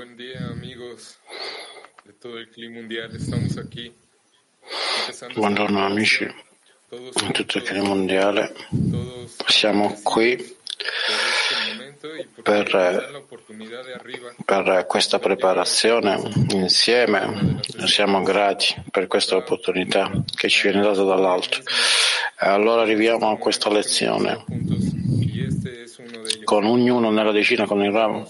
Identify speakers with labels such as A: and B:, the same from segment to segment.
A: Buen día amigos de todo el clima mundial, estamos aquí.
B: Buongiorno amici di tutto il clima mondiale. Siamo qui per, per questa preparazione insieme. Siamo grati per questa opportunità che ci viene data dall'alto. Allora arriviamo a questa lezione con ognuno nella decina con il ramo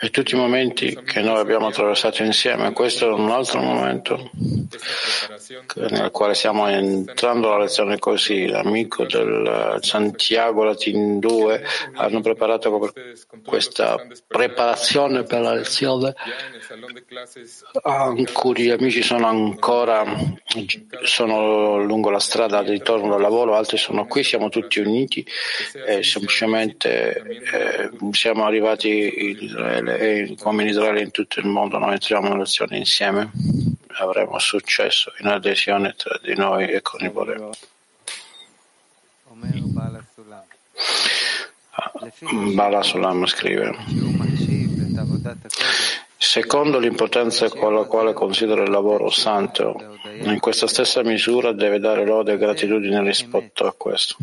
B: e tutti i momenti che noi abbiamo attraversato insieme. Questo è un altro momento nel quale stiamo entrando alla lezione così. L'amico del Santiago Latin 2 hanno preparato questa preparazione per la lezione. Alcuni amici sono ancora sono lungo la strada al ritorno dal lavoro, altri sono qui, siamo tutti uniti e semplicemente siamo arrivati in Israele e come in Israele in tutto il mondo, noi entriamo in nell'azione insieme, avremo successo in adesione tra di noi e con il
C: volere. Ah,
B: Bala Sulam scrive Secondo l'importanza con la quale considera il lavoro santo, in questa stessa misura deve dare lode e gratitudine rispetto a questo.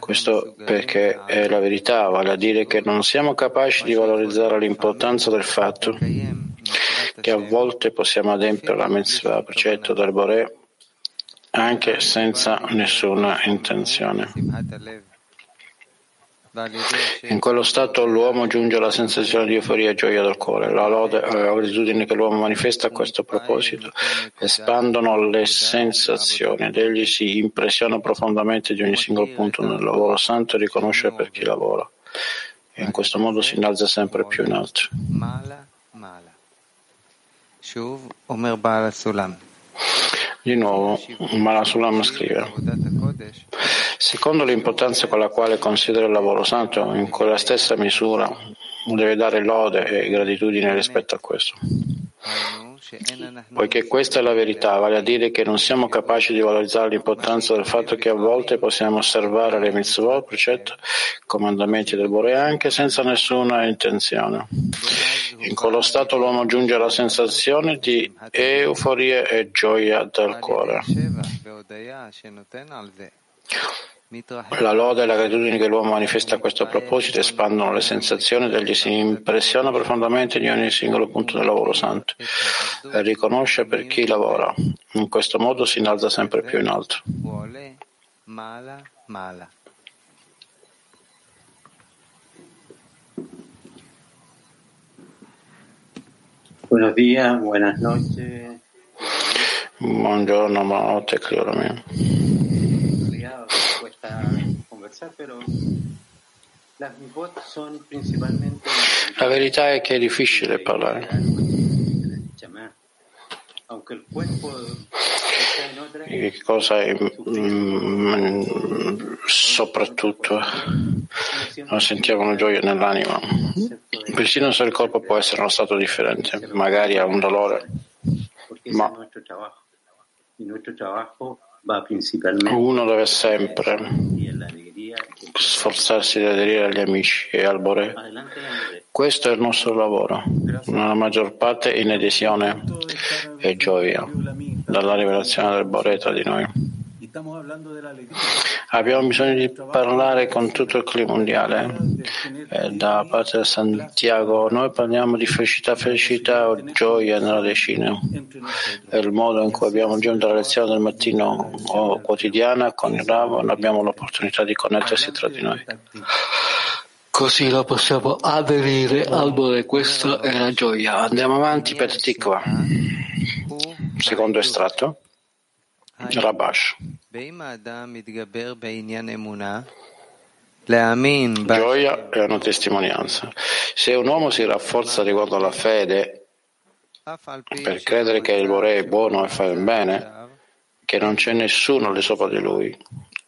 B: Questo perché è la verità, vale a dire che non siamo capaci di valorizzare l'importanza del fatto che a volte possiamo adempiere la mitzvah precetto del Boré anche senza nessuna intenzione. In quello stato l'uomo giunge alla sensazione di euforia e gioia del cuore. La lode e la gratitudine che l'uomo manifesta a questo proposito. espandono le sensazioni ed egli si impressiona profondamente di ogni singolo punto nel lavoro. Santo e riconosce per chi lavora. E in questo modo si innalza sempre più in alto. Di nuovo, Malasulam scrive, secondo l'importanza con la quale considera il lavoro santo, in quella stessa misura deve dare lode e gratitudine rispetto a questo. Poiché questa è la verità, vale a dire che non siamo capaci di valorizzare l'importanza del fatto che a volte possiamo osservare le mitzvot, precetti, comandamenti del Bore anche senza nessuna intenzione. In quello stato l'uomo giunge alla sensazione di euforia e gioia del cuore. La lode e la gratitudine che l'uomo manifesta a questo proposito espandono le sensazioni e egli si impressiona profondamente in ogni singolo punto del lavoro santo e riconosce per chi lavora. In questo modo si innalza sempre più in alto. Buongiorno, buonanotte, caro mio. La verità è che è difficile parlare.
D: Otra,
B: Che cosa è mm, soprattutto non sentiamo una gioia nell'anima. Persino se il corpo può essere uno stato differente, magari ha un dolore, Ma- Uno deve sempre sforzarsi di aderire agli amici e al Bore. Questo è il nostro lavoro, nella maggior parte in adesione e gioia dalla rivelazione del Bore tra di noi. Abbiamo bisogno di parlare con tutto il clima mondiale. Eh, da parte di Santiago, noi parliamo di felicità, felicità o gioia nella decina. È il modo in cui abbiamo giunto alla lezione del mattino o quotidiana con il Rav, abbiamo l'opportunità di connettersi tra di noi. Così lo possiamo aderire al Bore, questa è la gioia. Andiamo avanti per Tikva. Secondo estratto. Rabash. Gioia è una testimonianza. Se un uomo si rafforza riguardo alla fede per credere che il Bore è buono e fa il bene, che non c'è nessuno di sopra di lui,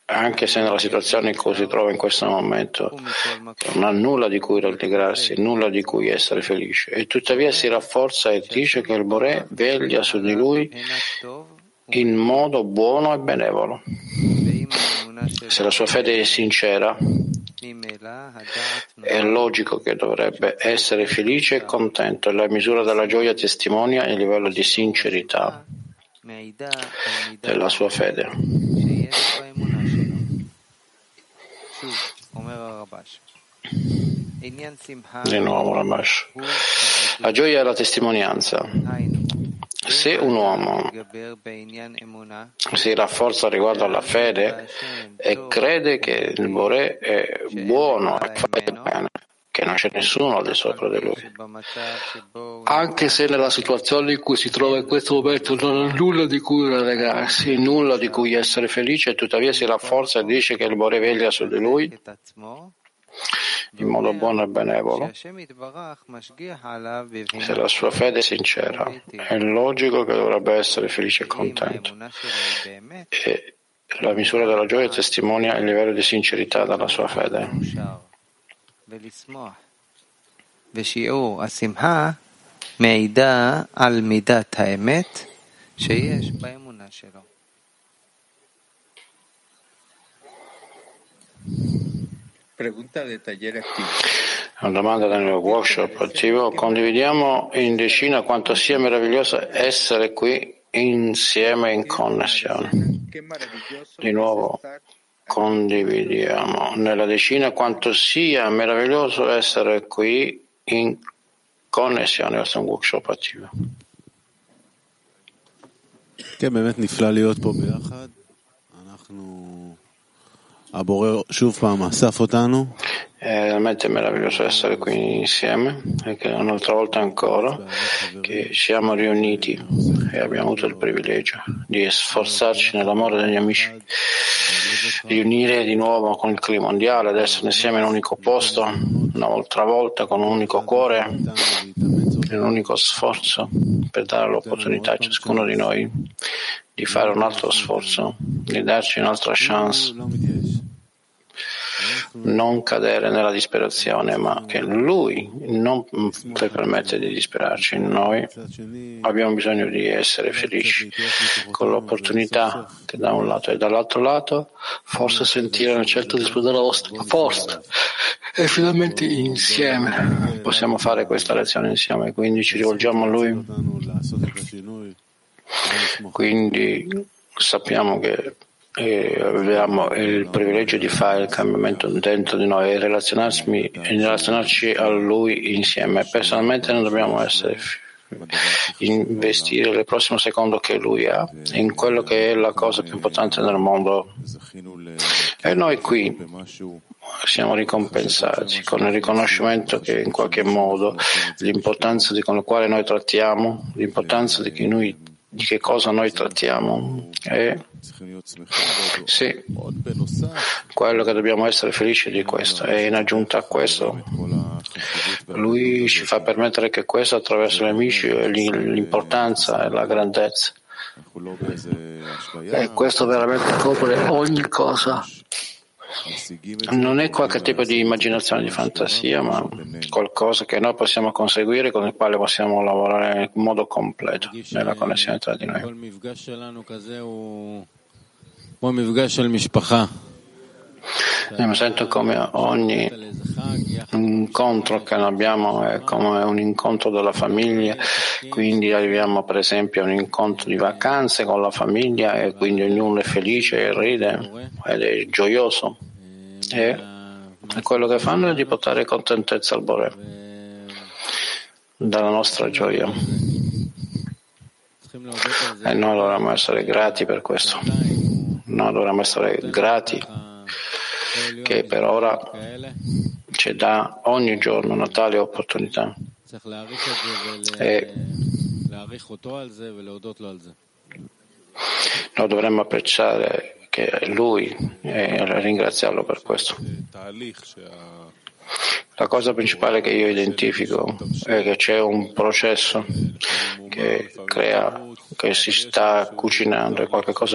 B: anche se nella situazione in cui si trova in questo momento non ha nulla di cui rallegrarsi, nulla di cui essere felice, e tuttavia si rafforza e dice che il Bore veglia su di lui in modo buono e benevolo. Se la sua fede è sincera, è logico che dovrebbe essere felice e contento la misura della gioia testimonia il livello di sincerità della sua fede. Di nuovo Ramash. La gioia è la testimonianza. Se un uomo si rafforza riguardo alla fede e crede che il Bore è buono e fa bene, che non c'è nessuno al di sopra di lui, anche se nella situazione in cui si trova in questo momento non ha nulla di cui rallegrarsi, nulla di cui essere felice, tuttavia si rafforza e dice che il Bore veglia su di lui, in modo buono e benevolo. Se la sua fede è sincera, è logico che dovrebbe essere felice e contento. E la misura della gioia testimonia il livello di sincerità della sua fede.
C: מעידה על מידת האמת שיש באמונה שלו.
B: Una domanda nel workshop attivo. Condividiamo in decina quanto sia meraviglioso essere qui insieme in connessione. Di nuovo, condividiamo nella decina quanto sia meraviglioso essere qui in connessione. Questo è un workshop attivo.
E: כן, באמת נפלא להיות פה ביחד. אנחנו
B: è veramente meraviglioso essere qui insieme e un'altra volta ancora che siamo riuniti e abbiamo avuto il privilegio di sforzarci nell'amore degli amici, di unire di nuovo con il clima mondiale, ad essere insieme in un unico posto, un'altra volta con un unico cuore, in un unico sforzo per dare l'opportunità a ciascuno di noi di fare un altro sforzo, di darci un'altra chance non cadere nella disperazione, ma che Lui non ci permette di disperarci. Noi abbiamo bisogno di essere felici con l'opportunità che da un lato e dall'altro lato, forse sentire una certa vostra forza e finalmente insieme possiamo fare questa lezione insieme, quindi ci rivolgiamo a Lui. Quindi sappiamo che e abbiamo il privilegio di fare il cambiamento dentro di noi e relazionarci a Lui insieme. Personalmente non dobbiamo essere investire il prossimo secondo che Lui ha in quello che è la cosa più importante nel mondo. E noi qui siamo ricompensati con il riconoscimento che in qualche modo l'importanza di con la quale noi trattiamo, l'importanza di che noi di che cosa noi trattiamo. E sì, quello che dobbiamo essere felici di questo. E in aggiunta a questo, lui ci fa permettere che questo attraverso gli amici l'importanza e la grandezza. E questo veramente copre ogni cosa. Non è qualche tipo di immaginazione, di fantasia, ma qualcosa che noi possiamo conseguire, con il quale possiamo lavorare in modo completo nella connessione tra di noi. Mi sento come ogni incontro che abbiamo è come un incontro della famiglia, quindi arriviamo per esempio a un incontro di vacanze con la famiglia e quindi ognuno è felice e ride ed è gioioso. E quello che fanno è di portare contentezza al Bore dalla nostra gioia. E noi dovremmo essere grati per questo. Noi dovremmo essere grati che per ora ci dà ogni giorno una tale opportunità. E noi dovremmo apprezzare che lui e ringraziarlo per questo. La cosa principale che io identifico è che c'è un processo che crea, che si sta cucinando, è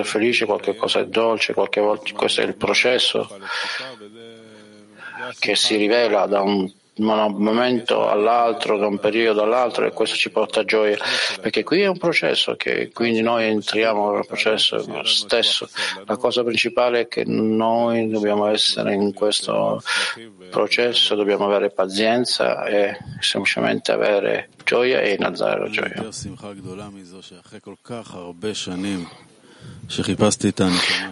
B: felice, qualche cosa è dolce, qualche volta questo è il processo che si rivela da un un momento all'altro, da un periodo all'altro e questo ci porta gioia, perché qui è un processo che quindi noi entriamo nel processo stesso. La cosa principale è che noi dobbiamo essere in questo processo, dobbiamo avere pazienza e semplicemente avere gioia e innalzare la gioia.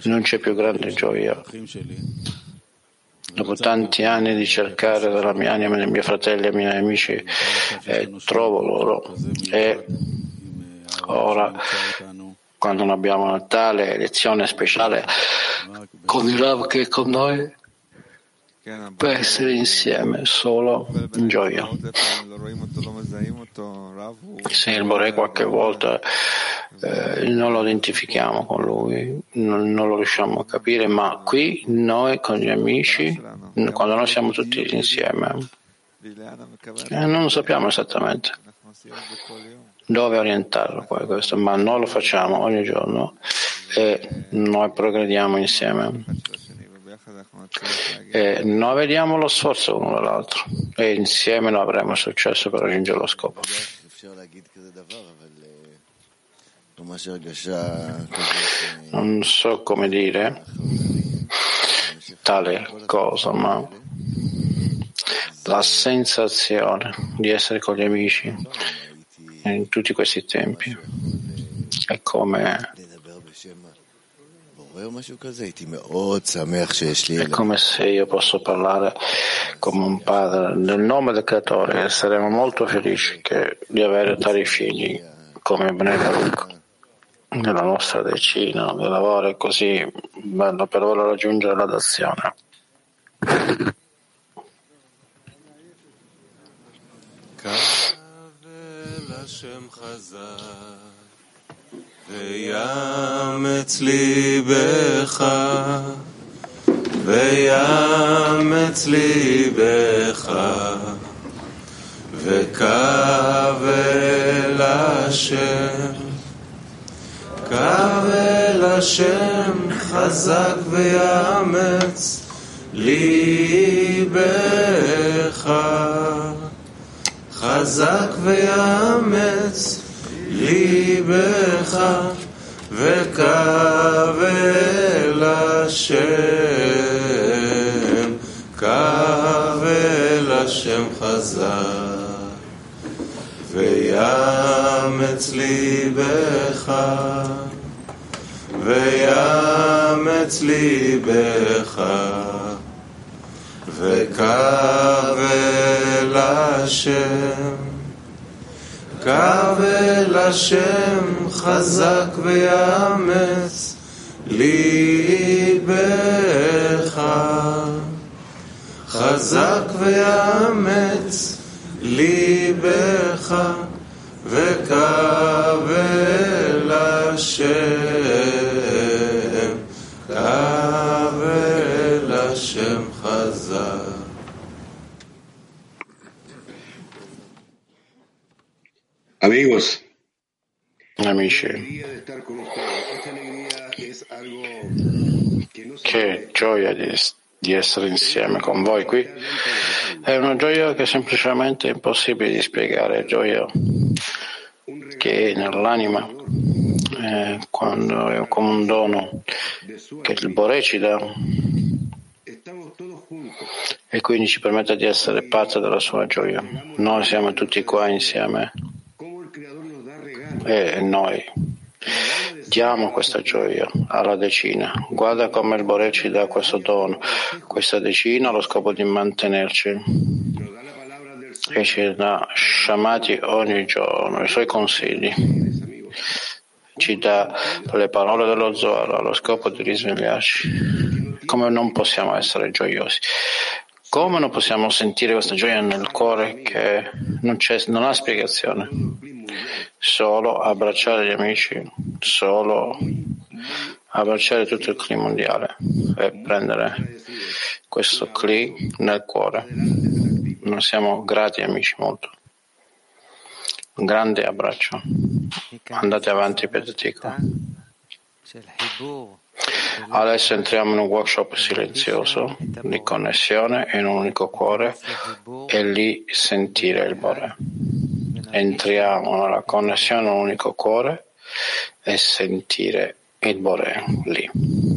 B: Non c'è più grande gioia dopo tanti anni di cercare dalla mia anima, dei miei fratelli e miei amici, eh, trovo loro. E ora, quando non abbiamo una tale lezione speciale con il Rav che è con noi, per essere insieme solo in gioia. Se il Bore qualche volta eh, non lo identifichiamo con lui, non, non, lo riusciamo a capire, ma qui noi con gli amici, quando noi siamo tutti insieme, eh, non sappiamo esattamente dove orientarlo questo, ma noi lo facciamo ogni giorno e noi progrediamo insieme. E noi vediamo lo sforzo uno dall'altro e insieme noi avremo successo per raggiungere lo scopo. Non so come dire tale cosa, ma la sensazione di essere con gli amici in tutti questi tempi è come è come se io posso parlare come un padre. Nel nome del creatore e saremo molto felici che, di avere tali figli come Benedetto. Nella nostra decina di lavoro è così bello per loro raggiungere l'adazione. ויאמץ ליבך, ויאמץ ליבך, וקו אל השם. קו אל השם חזק ויאמץ ליבך חזק ויאמץ ליבך אל השם קו השם חזק ויאמץ ליבך, ויאמץ ליבך, וקו השם, קו אל השם חזק ויאמץ ליבך, חזק ויאמץ ליבך וקו אל השם,
F: Amigos,
B: amici, che gioia di, di essere insieme con voi qui. È una gioia che semplicemente è impossibile di spiegare, gioia che è nell'anima. Eh, quando è come un dono che il Bore ci dà e quindi ci permette di essere parte della sua gioia. Noi siamo tutti qua insieme e noi diamo questa gioia alla decina. Guarda come il Bore ci dà questo dono, questa decina allo scopo di mantenerci e ci dà sciamati ogni giorno i suoi consigli. Ci dà le parole dello Zohar allo scopo di risvegliarci. Come non possiamo essere gioiosi? Come non possiamo sentire questa gioia nel cuore che non, non ha spiegazione? Solo abbracciare gli amici, solo abbracciare tutto il clima mondiale e prendere questo cli nel cuore. Noi siamo grati amici molto. Un grande abbraccio. Andate avanti Petetico. Adesso entriamo in un workshop silenzioso di connessione in un unico cuore e lì sentire il Bore. Entriamo nella connessione in un unico cuore e sentire il Bore lì.